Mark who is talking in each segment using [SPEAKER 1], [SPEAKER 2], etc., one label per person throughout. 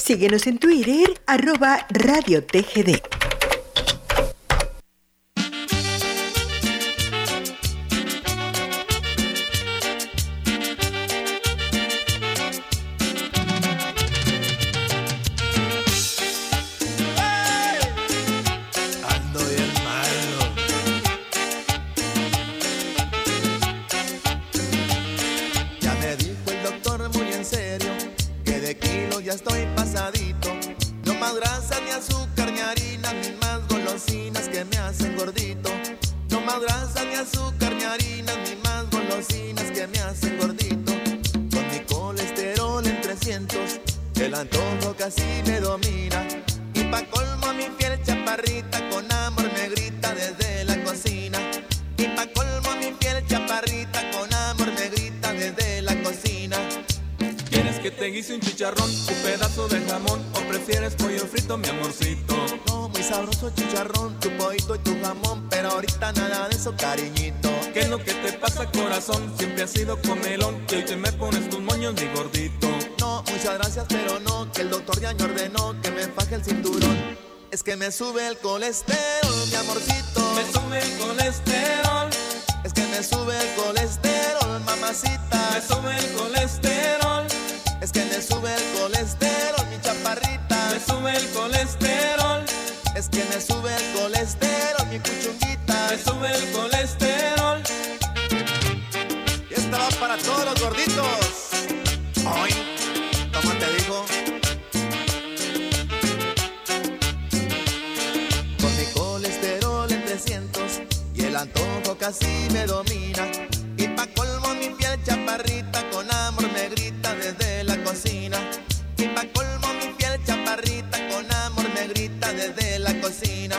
[SPEAKER 1] Síguenos en Twitter, arroba Radio TGD.
[SPEAKER 2] Sube el colesterol, mi amorcito. Antojo casi me domina. Y pa' colmo mi piel chaparrita con amor me grita desde la cocina. Y pa' colmo mi piel chaparrita con amor me grita desde la cocina.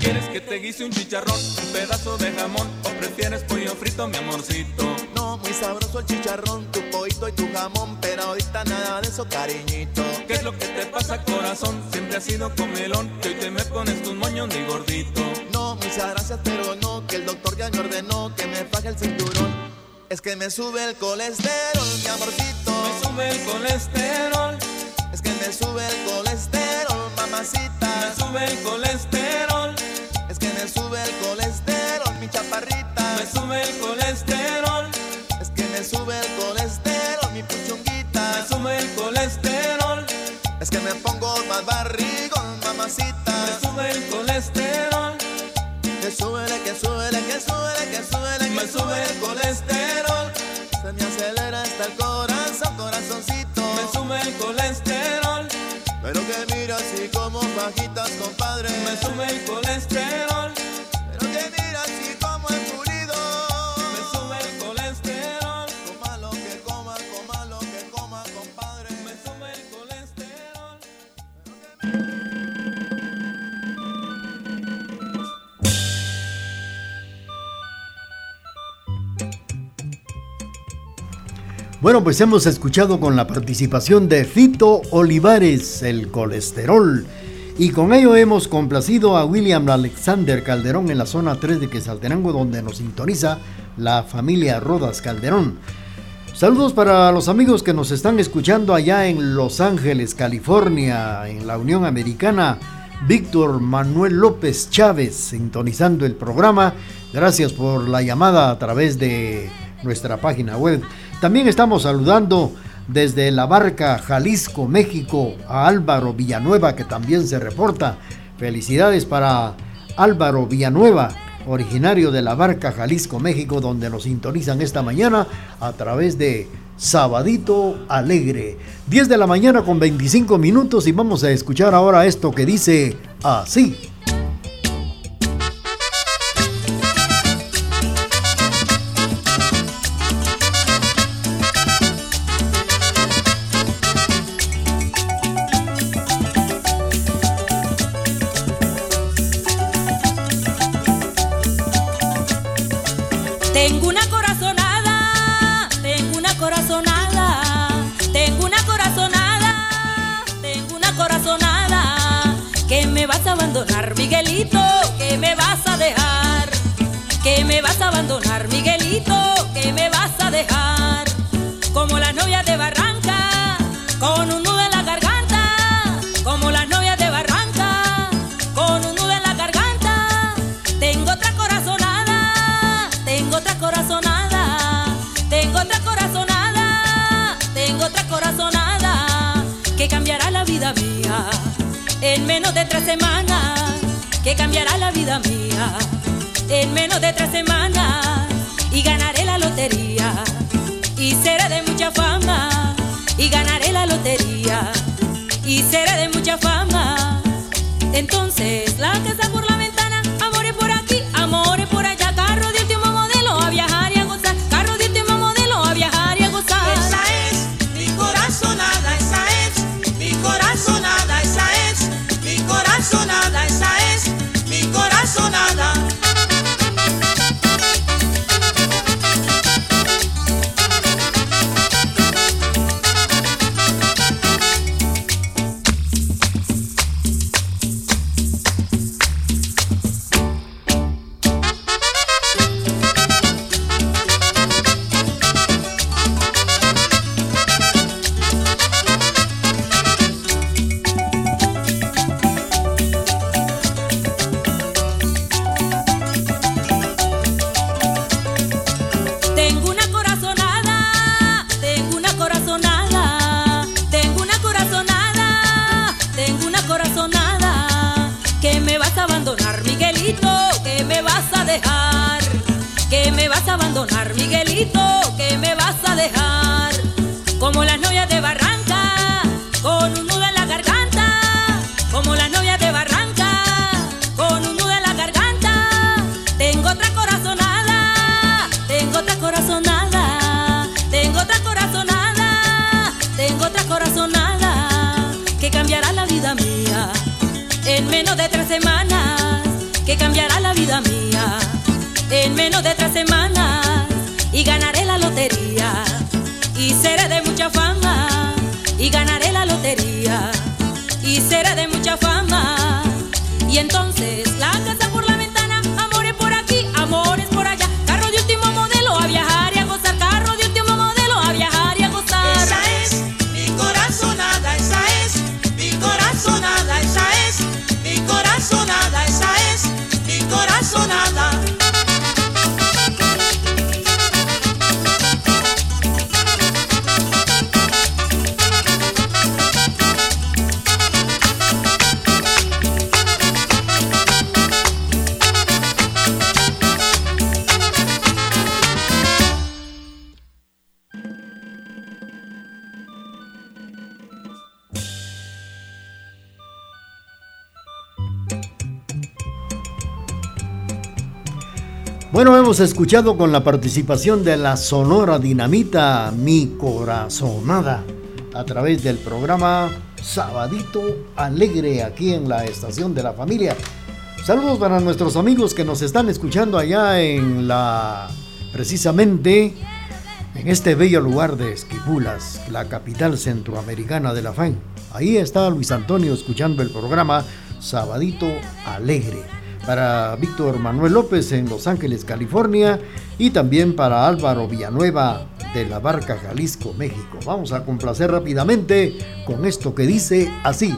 [SPEAKER 3] ¿Quieres que te guise un chicharrón, un pedazo de jamón o prefieres pollo frito, mi amorcito?
[SPEAKER 2] No, muy sabroso el chicharrón, tu pollito y tu jamón, pero ahorita nada de eso, cariñito.
[SPEAKER 3] ¿Qué es lo que te pasa, corazón? Siempre has sido comelón y hoy te me pones tus moños, mi gordito.
[SPEAKER 2] Muchas gracias, pero no, que el doctor ya me ordenó que me faje el cinturón. Es que me sube el colesterol, mi amorcito.
[SPEAKER 3] Me sube el colesterol.
[SPEAKER 2] Es que me sube el colesterol, mamacita.
[SPEAKER 3] Me sube el colesterol
[SPEAKER 2] me sube el colesterol, mi chaparrita.
[SPEAKER 3] Me sube el colesterol.
[SPEAKER 2] Es que me sube el colesterol, mi puchunguita.
[SPEAKER 3] Me sube el colesterol.
[SPEAKER 2] Es que me pongo más barrigón, mamacita.
[SPEAKER 3] Me sube el colesterol.
[SPEAKER 2] Que sube, que sube, que sube, que sube,
[SPEAKER 3] me sube el colesterol.
[SPEAKER 2] Se me acelera hasta el corazón, corazoncito.
[SPEAKER 3] Me sube el colesterol.
[SPEAKER 2] Pero que mira así como bajitas, compadre.
[SPEAKER 3] Me sube el colesterol.
[SPEAKER 4] Bueno, pues hemos escuchado con la participación de Fito Olivares, el colesterol. Y con ello hemos complacido a William Alexander Calderón en la zona 3 de Quesaltenango, donde nos sintoniza la familia Rodas Calderón. Saludos para los amigos que nos están escuchando allá en Los Ángeles, California, en la Unión Americana. Víctor Manuel López Chávez sintonizando el programa. Gracias por la llamada a través de nuestra página web. También estamos saludando desde La Barca, Jalisco, México, a Álvaro Villanueva, que también se reporta. Felicidades para Álvaro Villanueva, originario de La Barca, Jalisco, México, donde nos sintonizan esta mañana a través de Sabadito Alegre. 10 de la mañana con 25 minutos y vamos a escuchar ahora esto que dice así.
[SPEAKER 5] Tres semanas, que cambiará la vida mía. En menos de tres semanas, y ganaré la lotería, y seré de mucha fama, y ganaré la lotería, y seré de mucha fama, y entonces la casa por la ventana, amores por aquí, amores por allá, carro de último modelo, a viajar y a gozar, carro de último modelo, a viajar y a gozar.
[SPEAKER 6] Esa es mi corazonada, esa es mi corazonada, esa es mi corazonada, esa es mi corazonada.
[SPEAKER 4] Bueno, hemos escuchado con la participación de la Sonora Dinamita Mi Corazonada a través del programa Sabadito Alegre aquí en la estación de la familia. Saludos para nuestros amigos que nos están escuchando allá en la precisamente en este bello lugar de Esquipulas, la capital centroamericana de la FAN. Ahí está Luis Antonio escuchando el programa Sabadito Alegre. Para Víctor Manuel López en Los Ángeles, California. Y también para Álvaro Villanueva de la Barca, Jalisco, México. Vamos a complacer rápidamente con esto que dice así.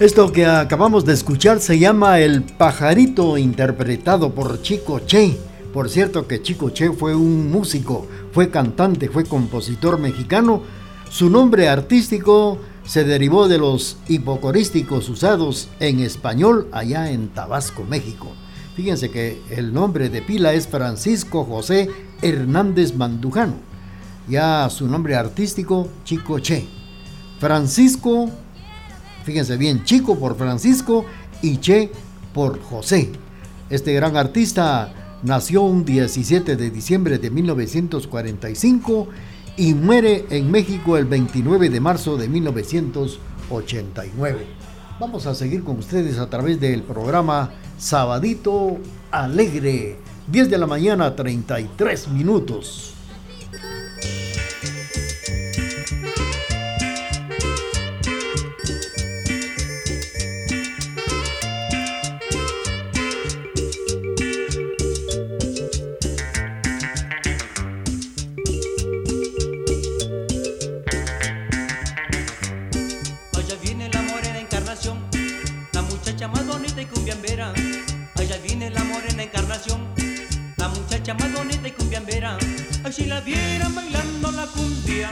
[SPEAKER 4] Esto que acabamos de escuchar se llama El pajarito interpretado por Chico Che. Por cierto que Chico Che fue un músico, fue cantante, fue compositor mexicano. Su nombre artístico se derivó de los hipocorísticos usados en español allá en Tabasco, México. Fíjense que el nombre de pila es Francisco José Hernández Mandujano. Ya su nombre artístico, Chico Che. Francisco Fíjense bien, Chico por Francisco y Che por José. Este gran artista nació un 17 de diciembre de 1945 y muere en México el 29 de marzo de 1989. Vamos a seguir con ustedes a través del programa Sabadito Alegre, 10 de la mañana 33 minutos.
[SPEAKER 5] Bailando la cumbia,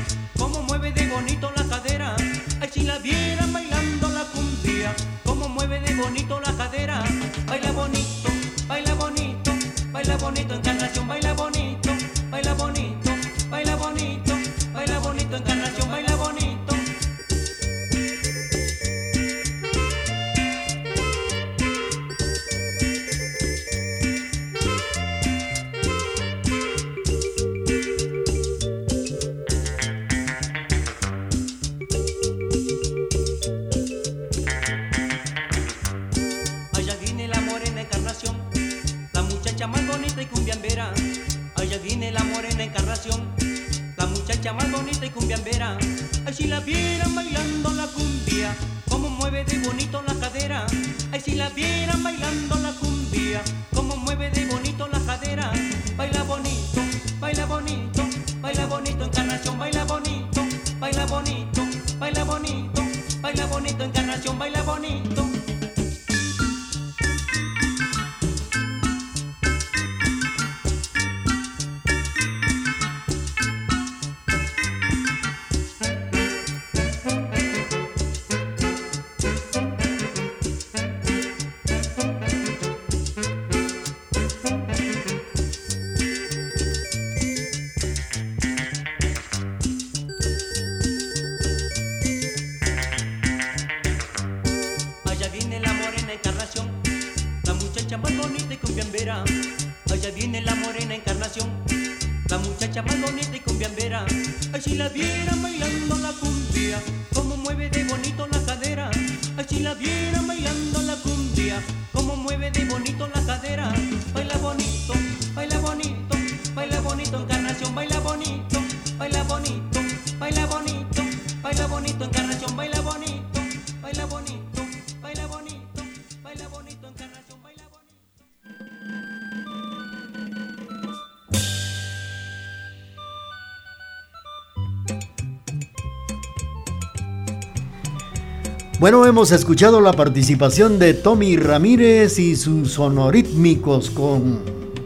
[SPEAKER 4] Bueno, hemos escuchado la participación de Tommy Ramírez y sus sonorítmicos con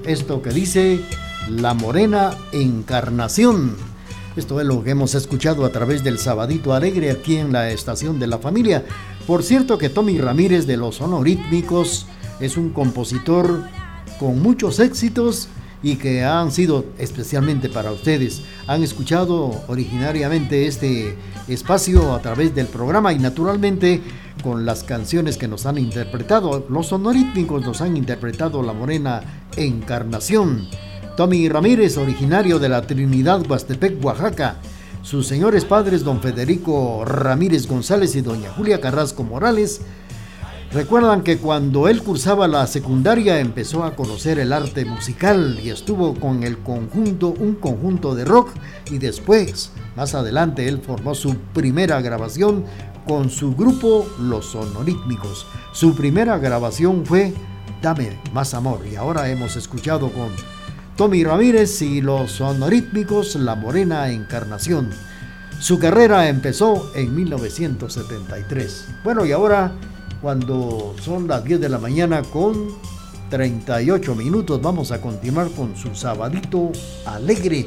[SPEAKER 4] esto que dice La Morena Encarnación. Esto es lo que hemos escuchado a través del Sabadito Alegre aquí en la estación de la familia. Por cierto que Tommy Ramírez de los sonorítmicos es un compositor con muchos éxitos y que han sido especialmente para ustedes. Han escuchado originariamente este espacio a través del programa y naturalmente con las canciones que nos han interpretado. Los sonorítmicos nos han interpretado La Morena Encarnación. Tommy Ramírez, originario de la Trinidad Huastepec, Oaxaca. Sus señores padres, don Federico Ramírez González y doña Julia Carrasco Morales, recuerdan que cuando él cursaba la secundaria empezó a conocer el arte musical y estuvo con el conjunto, un conjunto de rock y después, más adelante, él formó su primera grabación con su grupo Los Sonorítmicos. Su primera grabación fue Dame más amor y ahora hemos escuchado con Tommy Ramírez y los sonorítmicos La Morena Encarnación. Su carrera empezó en 1973. Bueno, y ahora, cuando son las 10 de la mañana con 38 minutos, vamos a continuar con su sabadito alegre.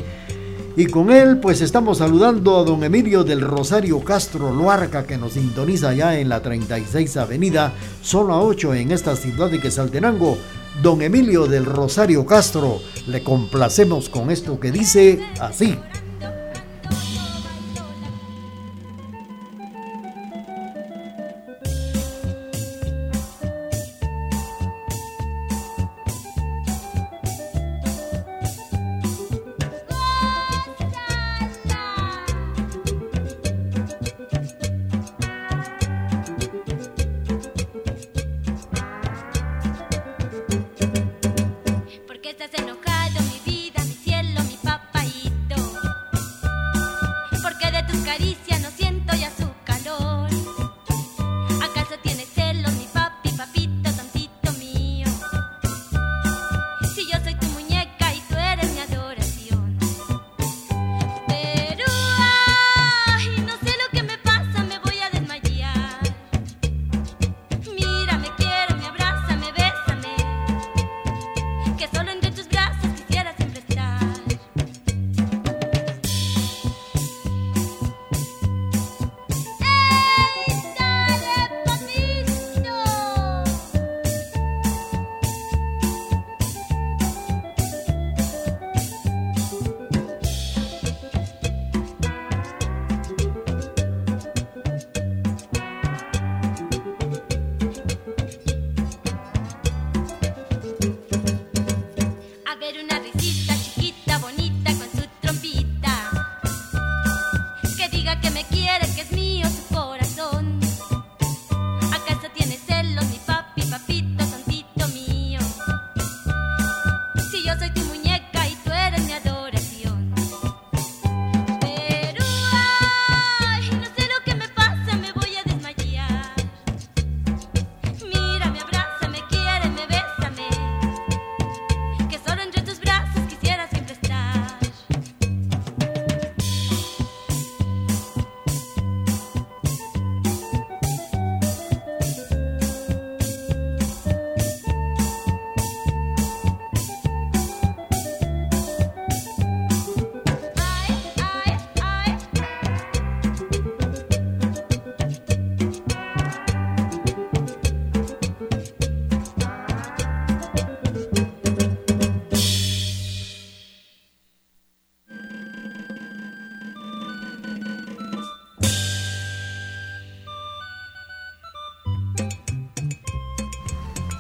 [SPEAKER 4] Y con él, pues estamos saludando a don Emilio del Rosario Castro Loarca, que nos sintoniza ya en la 36 Avenida, zona 8 en esta ciudad de Quesaltenango. Don Emilio del Rosario Castro, le complacemos con esto que dice así.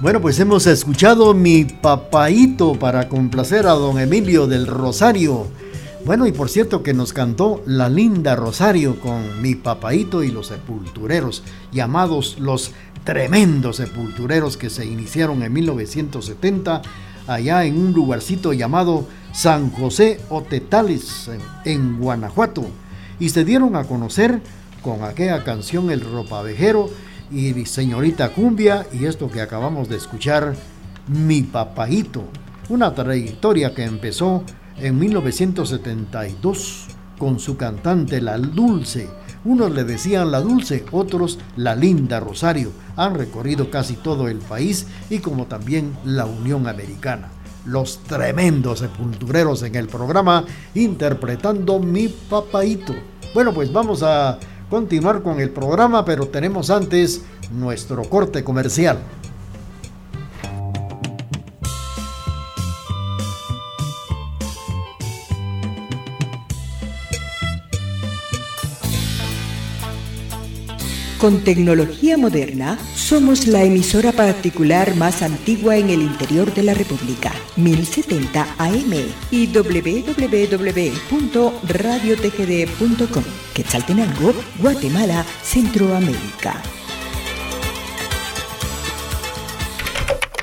[SPEAKER 4] Bueno, pues hemos escuchado mi papaito para complacer a don Emilio del Rosario. Bueno, y por cierto que nos cantó la linda Rosario con mi papaito y los sepultureros, llamados los tremendos sepultureros que se iniciaron en 1970 allá en un lugarcito llamado San José Otetales, en Guanajuato, y se dieron a conocer con aquella canción El Ropavejero y Señorita Cumbia y esto que acabamos de escuchar, Mi Papaito, una trayectoria que empezó en 1972 con su cantante La Dulce. Unos le decían La Dulce, otros La Linda Rosario. Han recorrido casi todo el país y como también la Unión Americana. Los tremendos sepultureros en el programa interpretando Mi Papaito. Bueno, pues vamos a continuar con el programa, pero tenemos antes nuestro corte comercial.
[SPEAKER 1] Con tecnología moderna, somos la emisora particular más antigua en el interior de la República, 1070 AM y www.radiotgd.com, Quetzaltenango, Guatemala, Centroamérica.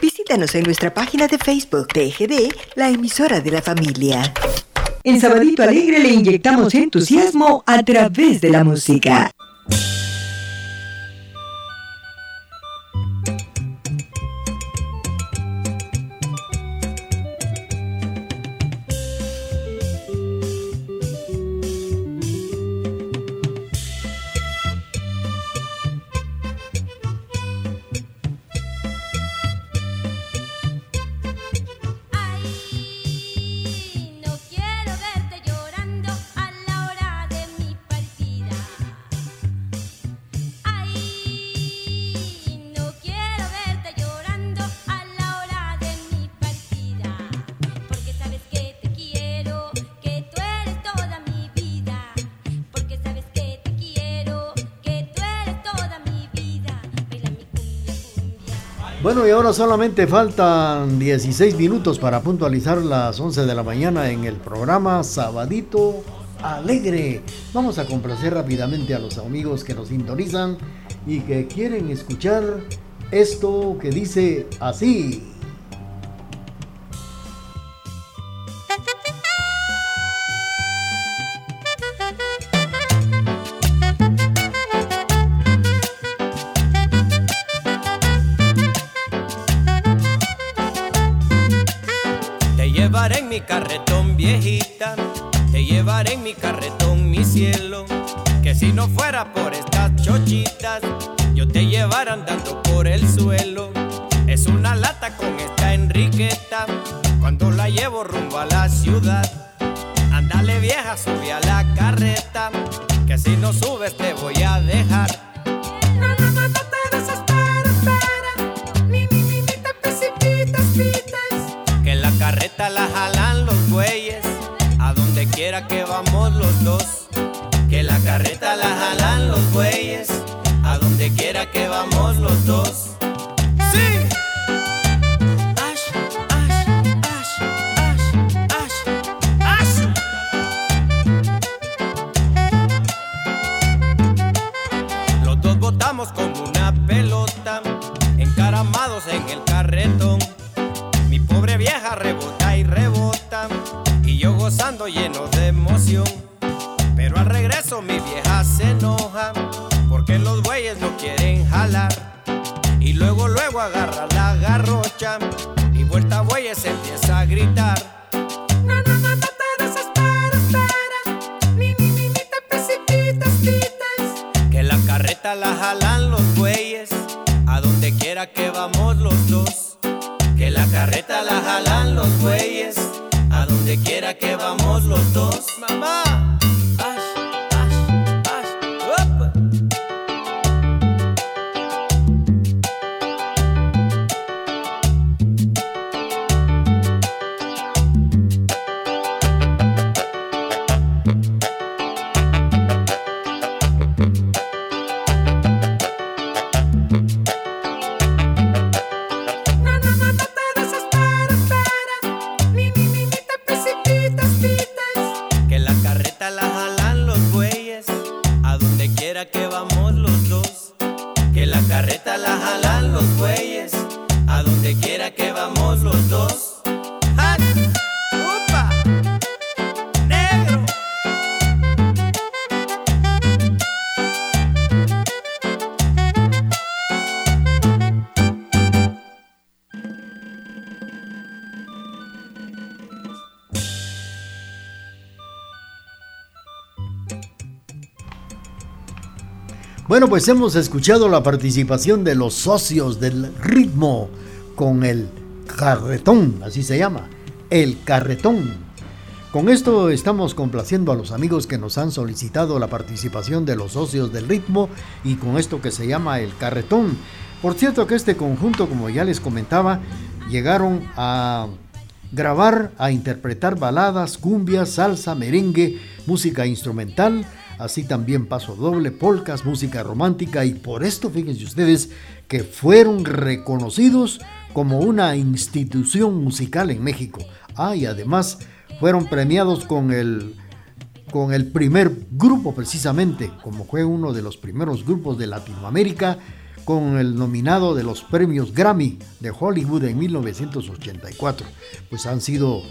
[SPEAKER 1] Visítanos en nuestra página de Facebook TGD, la emisora de la familia. En Sabadito Alegre le inyectamos entusiasmo a través de la música.
[SPEAKER 4] Bueno, y ahora solamente faltan 16 minutos para puntualizar las 11 de la mañana en el programa Sabadito Alegre. Vamos a complacer rápidamente a los amigos que nos sintonizan y que quieren escuchar esto que dice así.
[SPEAKER 7] Yo gozando lleno de emoción. Pero al regreso mi vieja se enoja, porque los bueyes no quieren jalar. Y luego, luego agarra la garrocha, y vuelta bueyes empieza a gritar.
[SPEAKER 6] No, no, no, no te desesperes, espera. Ni, ni, ni, ni te precipites, pites.
[SPEAKER 7] Que la carreta la jalan los bueyes, a donde quiera que vamos los dos. Que la carreta la jalan a donde quiera que vamos los dos. Mamá.
[SPEAKER 4] Pues hemos escuchado la participación de los socios del ritmo con el carretón, así se llama, el carretón. Con esto estamos complaciendo a los amigos que nos han solicitado la participación de los socios del ritmo y con esto que se llama el carretón. Por cierto que este conjunto, como ya les comentaba, llegaron a grabar, a interpretar baladas, cumbias, salsa, merengue, música instrumental, así también paso doble, polcas, música romántica y por esto fíjense ustedes que fueron reconocidos como una institución musical en México. Ah, y además fueron premiados con el con el primer grupo precisamente, como fue uno de los primeros grupos de Latinoamérica, con el nominado de los premios Grammy de Hollywood en 1984. Pues han sido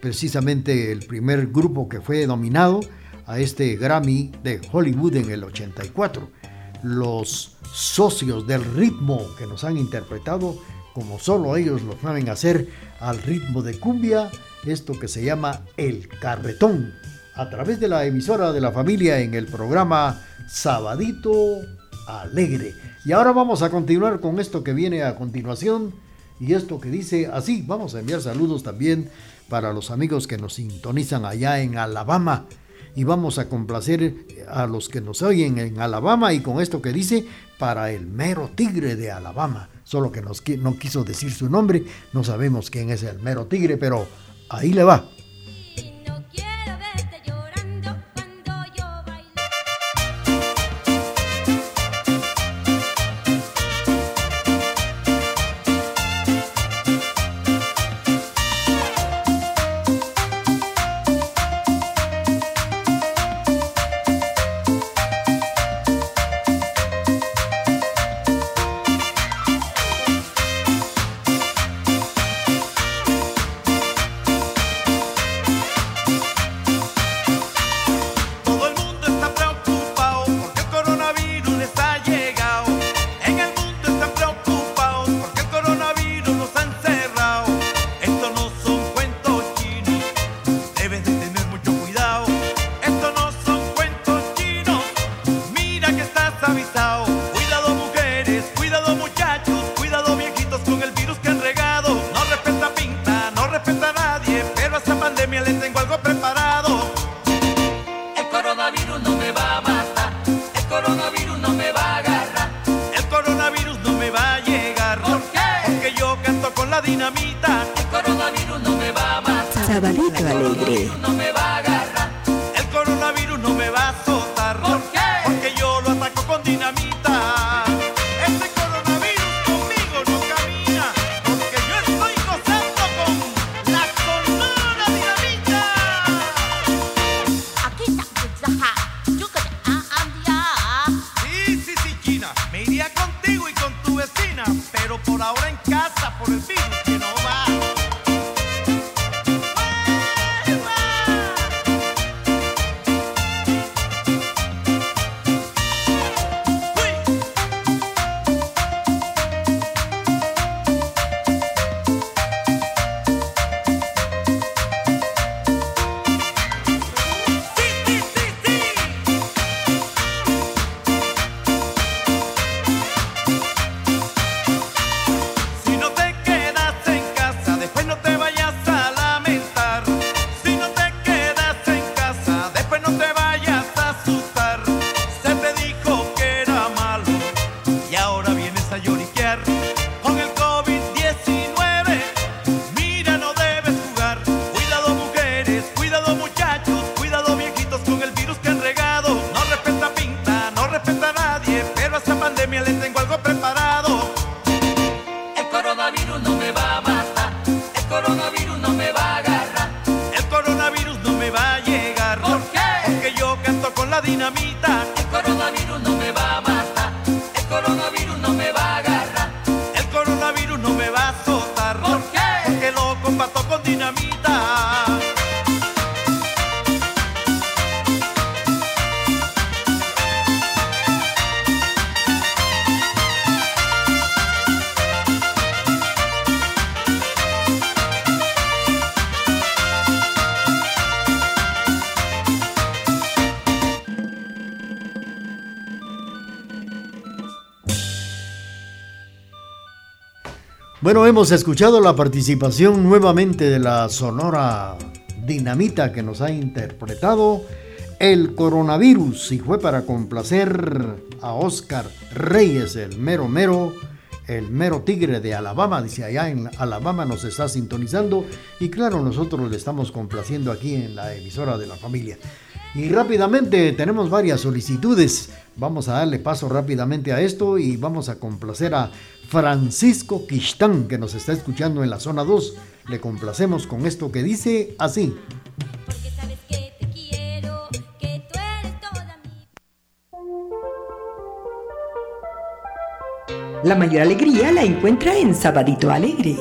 [SPEAKER 4] precisamente el primer grupo que fue nominado a este Grammy de Hollywood en el 84. Los socios del ritmo que nos han interpretado como solo ellos lo saben hacer al ritmo de cumbia, esto que se llama el carretón a través de la emisora de la familia en el programa Sabadito Alegre. Y ahora vamos a continuar con esto que viene a continuación y esto que dice así. Vamos a enviar saludos también para los amigos que nos sintonizan allá en Alabama. Y vamos a complacer a los que nos oyen en Alabama y con esto que dice para el mero tigre de Alabama. Solo que nos, no quiso decir su nombre, no sabemos quién es el mero tigre, pero ahí le va. Bueno, hemos escuchado la participación nuevamente de la Sonora Dinamita que nos ha interpretado el coronavirus y fue para complacer a Oscar Reyes, el mero mero, el mero tigre de Alabama, dice allá en Alabama nos está sintonizando y claro, nosotros le estamos complaciendo aquí en la emisora de la familia. Y rápidamente tenemos varias solicitudes. Vamos a darle paso rápidamente a esto y vamos a complacer a Francisco Quistán que nos está escuchando en la zona 2. Le complacemos con esto que dice así.
[SPEAKER 8] Porque sabes que te quiero, que tú eres toda mi
[SPEAKER 9] La mayor alegría la encuentra en Sabadito Alegre.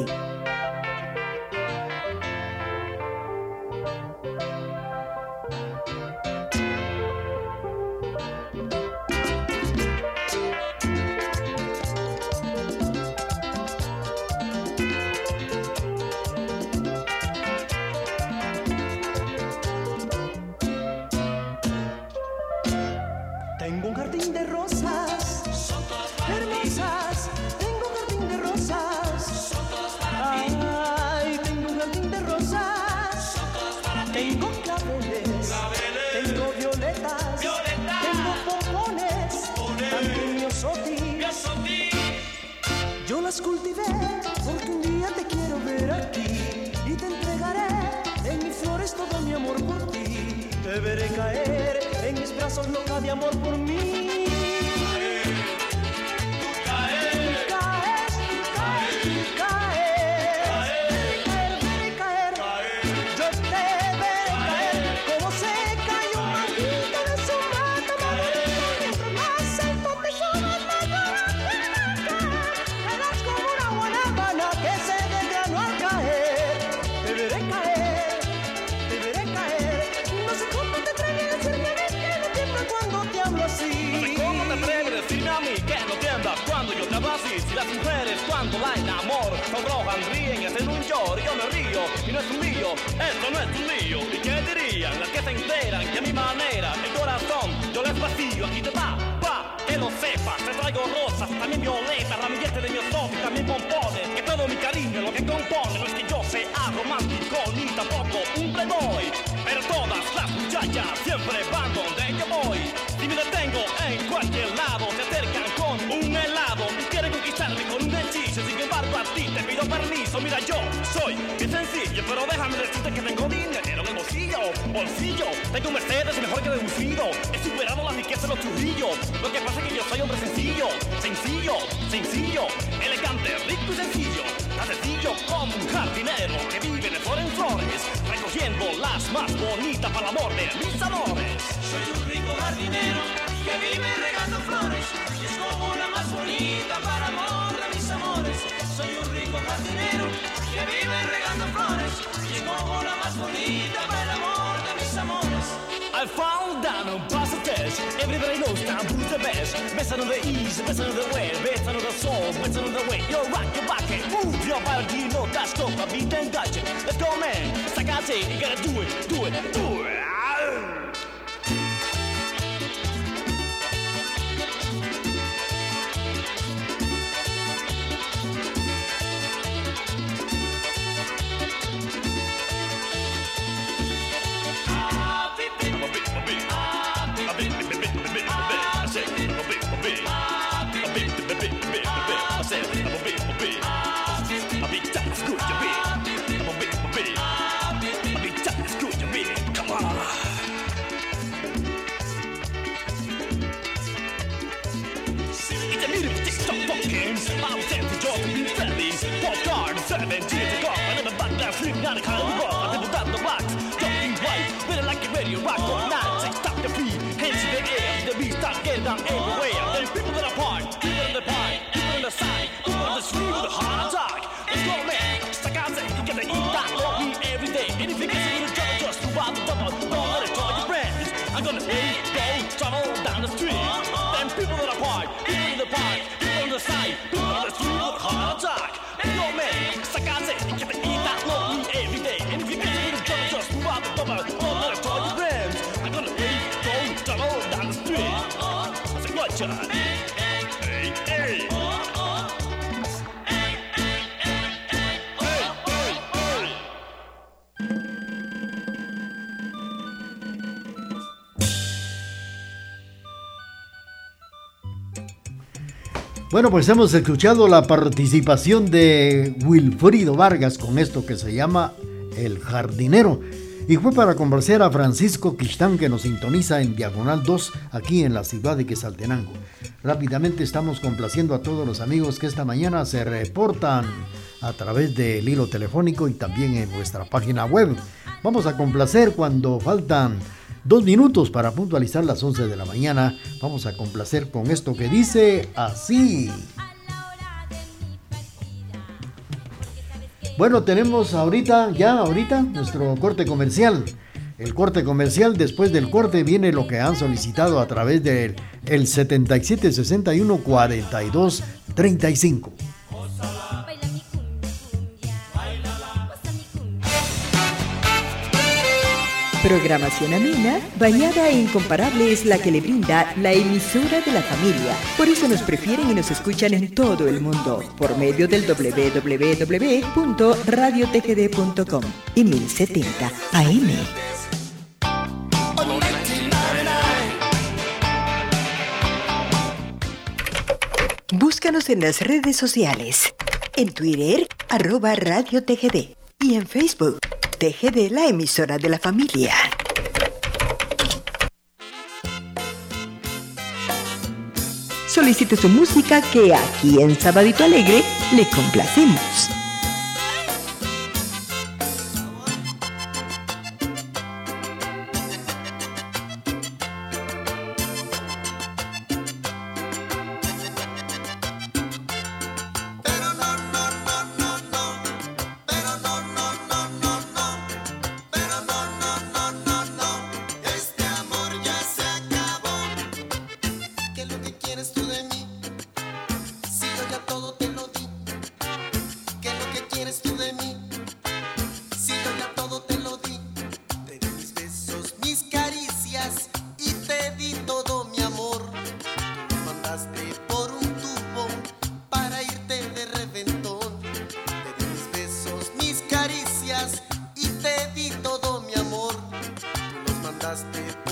[SPEAKER 10] Enamoro sonrojan, ríen y hacen un lloro y yo me río y no es un lío, esto no es un lío. ¿Y qué dirían las que se enteran que a mi manera el corazón yo les vacío aquí te va, va, que lo sepas. Te traigo rosas, también violetas, ramilletes de miosopis, también pompones. Que todo mi cariño lo que compone no es que yo sea romántico ni tampoco un playboy. Pero todas las muchachas siempre van donde yo voy. Si me detengo en cualquier lado, se acercan te pido permiso. Mira, yo soy bien sencillo, pero déjame decirte que tengo dinero en el bolsillo, bolsillo. Tengo un Mercedes mejor que deducido. He superado la riqueza de los churrillos. Lo que pasa es que yo soy hombre sencillo, sencillo, sencillo, elegante, rico y sencillo. Tan sencillo como un jardinero que vive de flor en flores, recogiendo las más bonitas para el amor de mis amores.
[SPEAKER 11] Soy un rico jardinero que vive regando flores y es como la más bonita para amor vive regando flores la más bonita para el amor de mis amores.
[SPEAKER 10] I found down on Paso Test. Everybody knows down who's the best. Best on the east, best on the west, best on the soul, best on the way. You're rock your and move your body. You know that's dope. I beat and dodge it. Let's go, man. It's like I say, you gotta do it, do it, do it. trying tears to cough. I never thought that sleep, not a kind of rock. I never thought the box, something white. Better like a radio rock or not. Take stop the beat, hands in the air. The beat start getting down everywhere. There's people that are apart, people in the park, people in the side, people on the street with a heart attack. Let's go, man. Stuck out there, you gotta eat that long meat every day. Anything that's a little trouble, just throughout the double. Don't let it draw your breath. I'm gonna hate, go, travel down the street. Then people that are apart, people in the park side. Go to the hard attack. No man, Sakaze, keep it easy.
[SPEAKER 4] Bueno, pues hemos escuchado la participación de Wilfrido Vargas con esto que se llama El Jardinero. Y fue para conversar a Francisco Quistán que nos sintoniza en Diagonal 2 aquí en la ciudad de Quesaltenango. Rápidamente estamos complaciendo a todos los amigos que esta mañana se reportan a través del hilo telefónico y también en nuestra página web. Vamos a complacer cuando faltan dos minutos para puntualizar las 11 de la mañana. Vamos a complacer con esto que dice así. Bueno, tenemos ahorita, ya ahorita, nuestro corte comercial. El corte comercial, después del corte viene lo que han solicitado a través del el 7761 42 35.
[SPEAKER 1] Programación amena, bañada e incomparable es la que le brinda la emisora de la familia. Por eso nos prefieren y nos escuchan en todo el mundo por medio del www.radiotgd.com y 1070 AM. Búscanos en las redes sociales. En Twitter, arroba Radio TGD. Y en Facebook, TGD, la emisora de la familia. Solicite su música que aquí en Sabadito Alegre le complacemos.
[SPEAKER 2] Tú los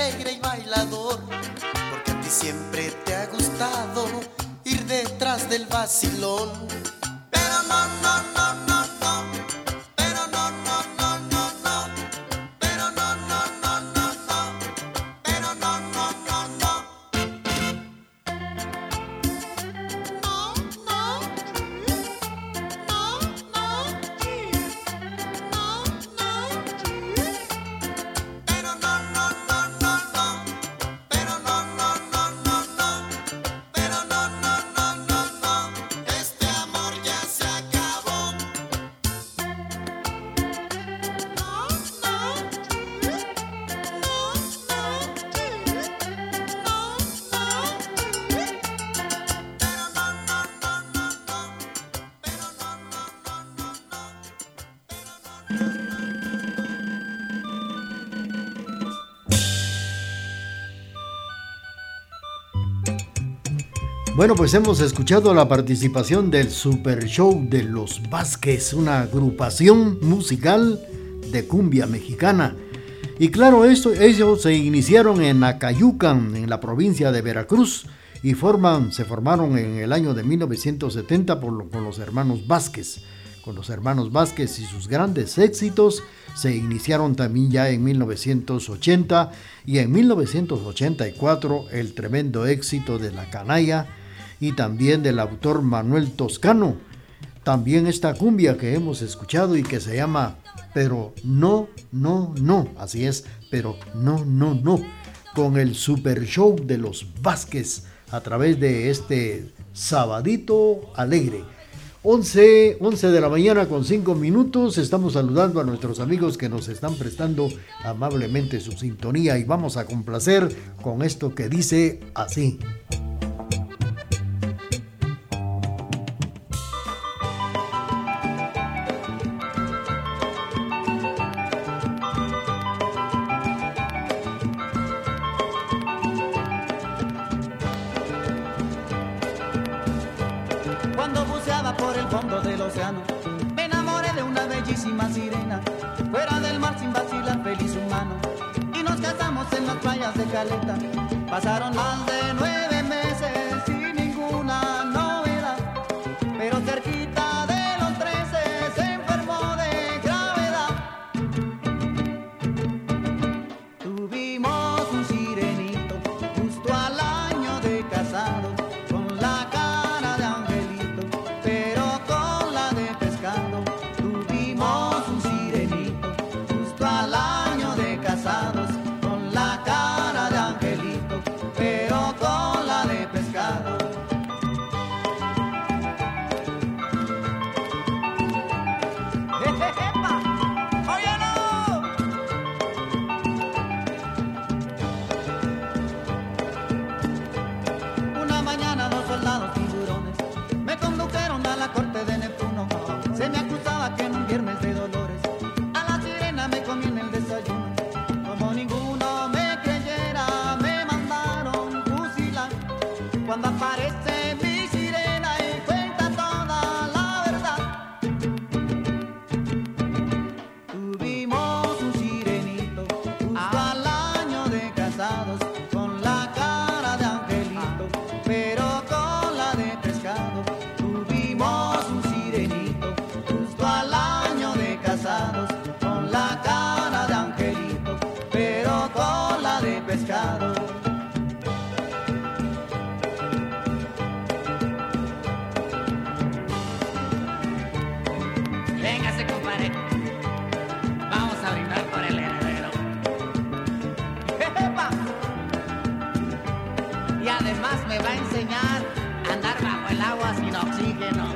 [SPEAKER 2] alegre y bailador. Porque a ti siempre te ha gustado ir detrás del vacilón.
[SPEAKER 4] Bueno, pues hemos escuchado la participación del Super Show de los Vázquez, una agrupación musical de cumbia mexicana. Y claro, esto, ellos se iniciaron en Acayucan, en la provincia de Veracruz, y forman, se formaron en el año de 1970 por con los hermanos Vázquez. con los hermanos Vázquez y sus grandes éxitos se iniciaron también ya en 1980 y en 1984 el tremendo éxito de La Canalla y también del autor Manuel Toscano. También esta cumbia que hemos escuchado y que se llama Pero no, no, no, así es, pero no, no, no, con el super show de los Vázquez a través de este sabadito alegre. 11, 11 de la mañana con 5 minutos. Estamos saludando a nuestros amigos que nos están prestando amablemente su sintonía y vamos a complacer con esto que dice así.
[SPEAKER 12] Fondo del océano, me enamoré de una bellísima sirena. Fuera del mar sin vacilar, feliz humano. Y nos casamos en las playas de Caleta. Pasaron más de nueve
[SPEAKER 13] Compadre. Vamos a brindar por el heredero.
[SPEAKER 12] ¡Epa!
[SPEAKER 13] Y además me va a enseñar a andar bajo el agua sin oxígeno,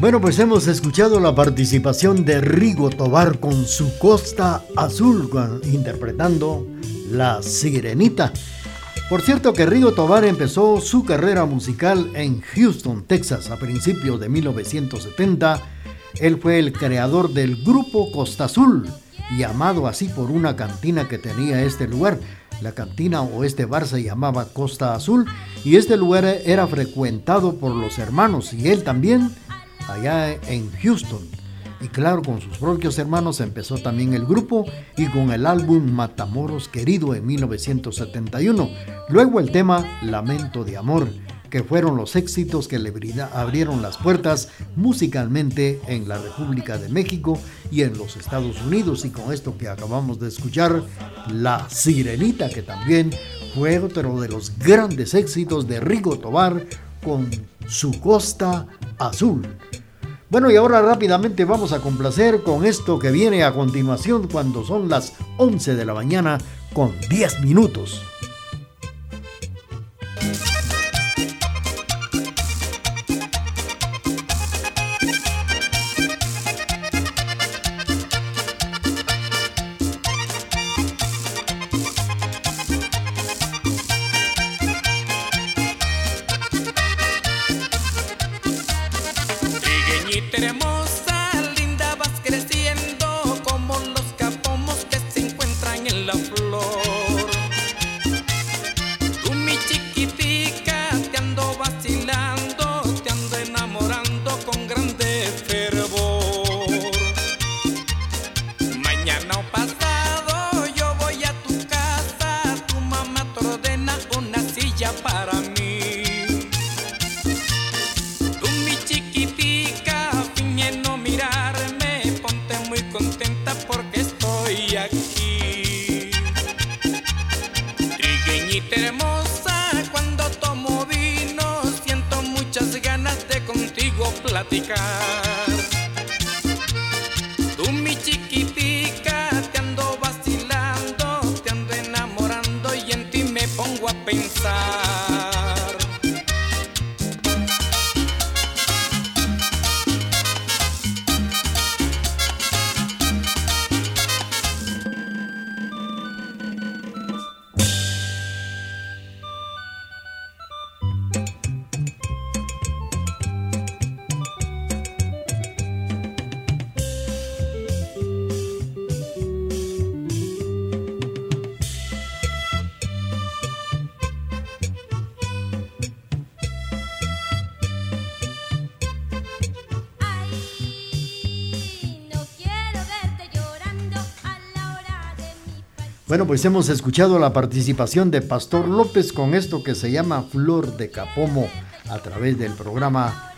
[SPEAKER 4] Bueno, pues hemos escuchado la participación de Rigo Tobar con su Costa Azul, interpretando La Sirenita. Por cierto que Rigo Tobar empezó su carrera musical en Houston, Texas, a principios de 1970. Él fue el creador del grupo Costa Azul llamado así por una cantina que tenía este lugar. La cantina o este bar se llamaba Costa Azul y este lugar era frecuentado por los hermanos y él también allá en Houston. Y claro, con sus propios hermanos empezó también el grupo y con el álbum Matamoros Querido en 1971. Luego el tema Lamento de Amor, que fueron los éxitos que le abrieron las puertas musicalmente en la República de México y en los Estados Unidos. Y con esto que acabamos de escuchar, La Sirenita, que también fue otro de los grandes éxitos de Rigo Tobar con su Costa Azul. Bueno, y ahora rápidamente vamos a complacer con esto que viene a continuación cuando son las 11 de la mañana con 10 minutos. Pues hemos escuchado la participación de Pastor López con esto que se llama Flor de Capomo a través del programa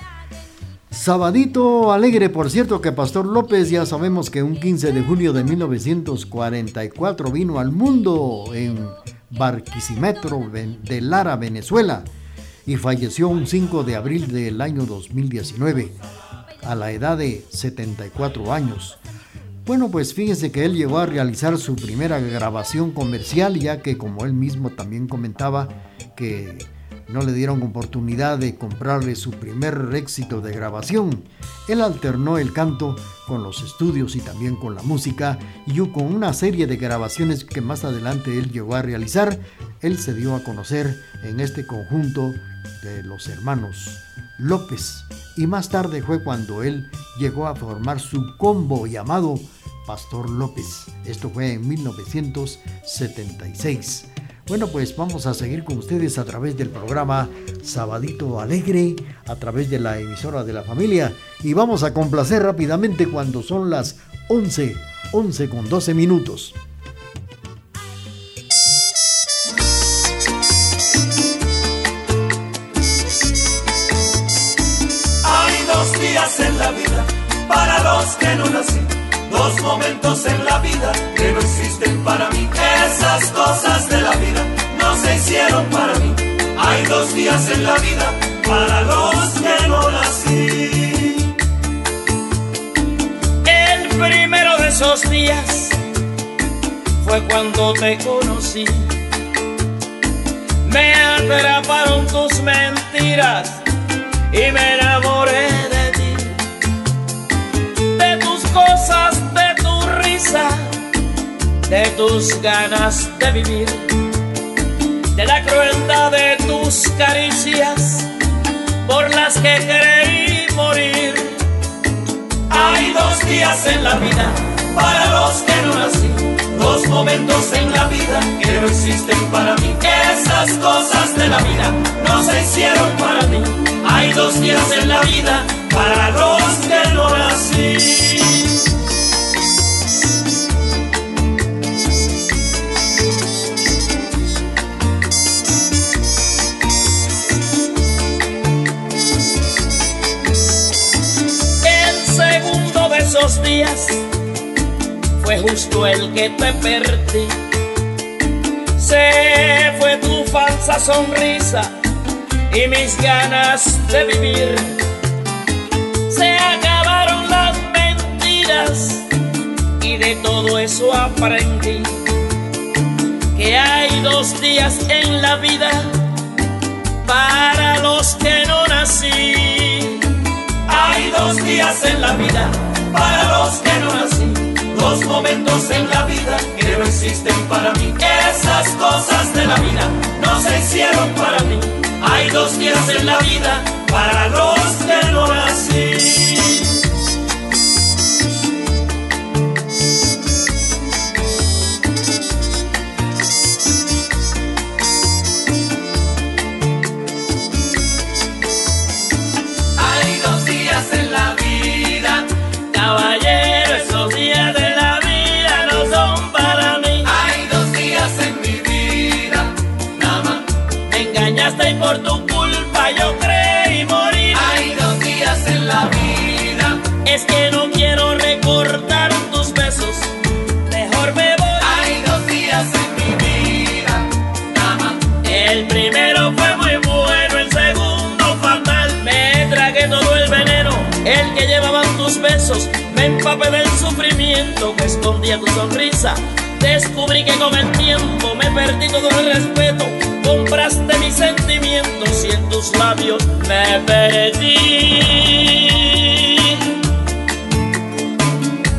[SPEAKER 4] Sabadito Alegre. Por cierto que Pastor López ya sabemos que un 15 de junio de 1944 vino al mundo en Barquisimetro de Lara, Venezuela y falleció un 5 de abril del año 2019 a la edad de 74 años. Bueno, pues fíjese que él llegó a realizar su primera grabación comercial, ya que como él mismo también comentaba que no le dieron oportunidad de comprarle su primer éxito de grabación. Él alternó el canto con los estudios y también con la música y con una serie de grabaciones que más adelante él llegó a realizar. Él se dio a conocer en este conjunto de los hermanos López y más tarde fue cuando él llegó a formar su combo llamado Pastor López. Esto fue en 1976. Bueno, pues vamos a seguir con ustedes a través del programa Sabadito Alegre, a través de la emisora de la familia y vamos a complacer rápidamente cuando son las 11, 11 con 12 minutos.
[SPEAKER 6] Para los que no nací, dos momentos en la vida que no existen para mí. Esas cosas de la vida no se hicieron para mí. Hay dos días en la vida para los que no nací.
[SPEAKER 14] El primero de esos días fue cuando te conocí. Me atraparon tus mentiras y me enamoré de cosas de tu risa, de tus ganas de vivir, de la crueldad de tus caricias por las que creí morir.
[SPEAKER 6] Hay dos días en la vida para los que no nací, dos momentos en la vida que no
[SPEAKER 14] existen para mí. Esas cosas de la vida no se hicieron para mí. Hay dos días en la vida para los que no nací. Esos días fue justo el que te perdí. Se fue tu falsa sonrisa y mis ganas de vivir. Se acabaron las mentiras y de todo eso aprendí que hay dos días en la vida para los que no nací. Hay dos días en la vida para los que no nací. Dos momentos en la vida que no existen para mí. Esas cosas de la vida no se hicieron para mí. Hay dos días en la vida para los que no nací. Por tu culpa yo creí morir. Hay dos días en la vida, es que no quiero recordar tus besos. Mejor me voy. Hay dos días en mi vida, nada más. El primero fue muy bueno, el segundo fatal. Me tragué todo el veneno, el que llevaban tus besos. Me empapé del sufrimiento que escondía tu sonrisa. Descubrí que con el tiempo me perdí todo el respeto. Compraste mis sentimientos y en tus labios me perdí.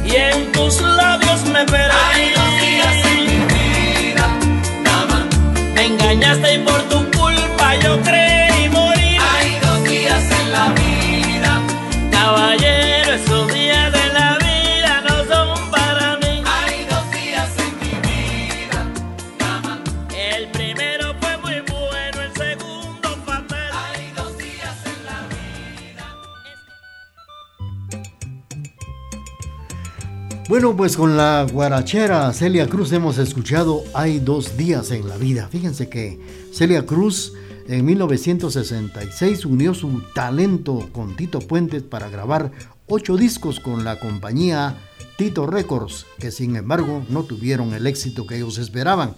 [SPEAKER 14] Y en tus labios me perdí. Hay dos días en mi vida, nada más. Me engañaste y por Bueno,
[SPEAKER 4] pues con la guarachera Celia Cruz hemos escuchado Hay dos días en la vida. Fíjense que Celia Cruz en 1966 unió su talento con Tito Puentes para grabar ocho discos con la compañía Tito Records, que sin embargo no tuvieron el éxito que ellos esperaban.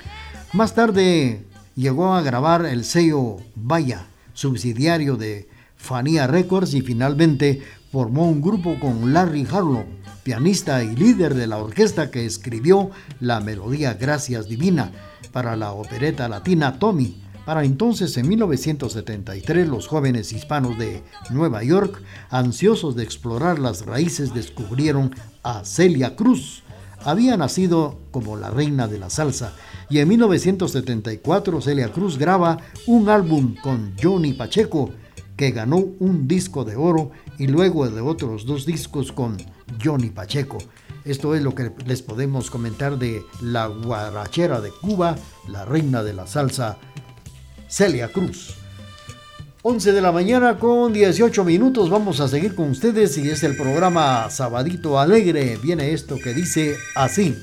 [SPEAKER 4] Más tarde llegó a grabar el sello Vaya, subsidiario de Fania Records y finalmente formó un grupo con Larry Harlow, pianista y líder de la orquesta que escribió la melodía Gracias Divina para la opereta latina Tommy. Para entonces, en 1973, los jóvenes hispanos de Nueva York, ansiosos de explorar las raíces, descubrieron a Celia Cruz. Había nacido como la reina de la salsa y en 1974 Celia Cruz graba un álbum con Johnny Pacheco que ganó un disco de oro y luego de otros dos discos con Johnny Pacheco. Esto es lo que les podemos comentar de la guarachera de Cuba, la reina de la salsa, Celia Cruz. 11 de la mañana con 18 minutos. Vamos a seguir con ustedes y es el programa Sabadito Alegre. Viene esto que dice así.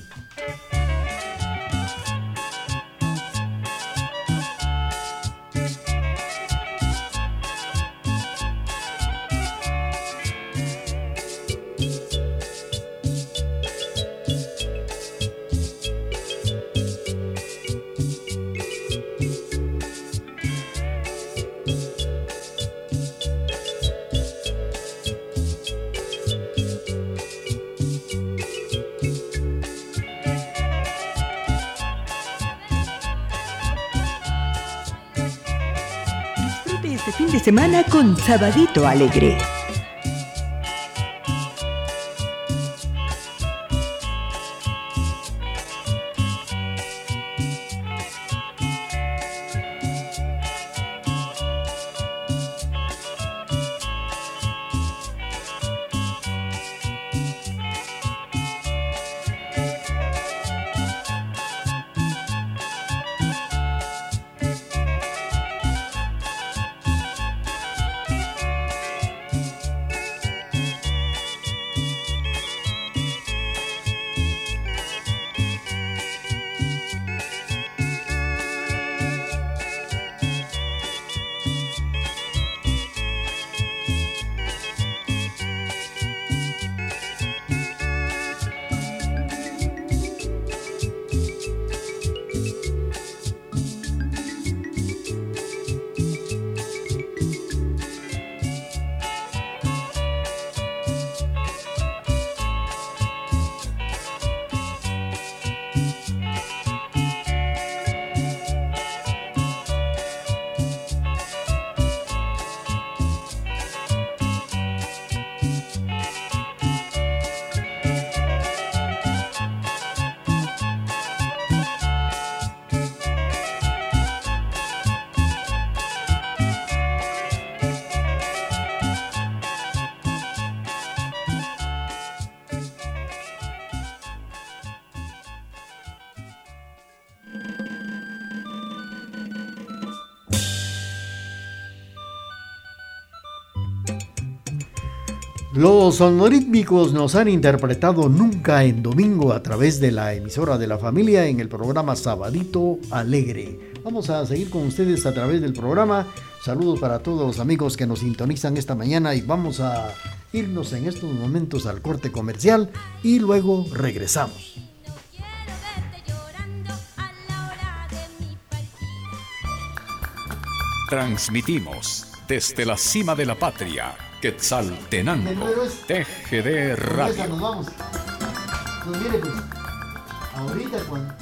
[SPEAKER 1] Con Sabadito Alegre.
[SPEAKER 4] Los sonorítmicos nos han interpretado nunca en domingo a través de la emisora de la familia en el programa Sabadito Alegre. Vamos a seguir con ustedes a través del programa. Saludos para todos los amigos que nos sintonizan esta mañana y vamos a irnos en estos momentos al corte comercial y luego regresamos.
[SPEAKER 15] Transmitimos desde la cima de la patria, Quetzaltenango, TGD Radio.
[SPEAKER 4] nos vamos. Pues mire, pues, ahorita cuando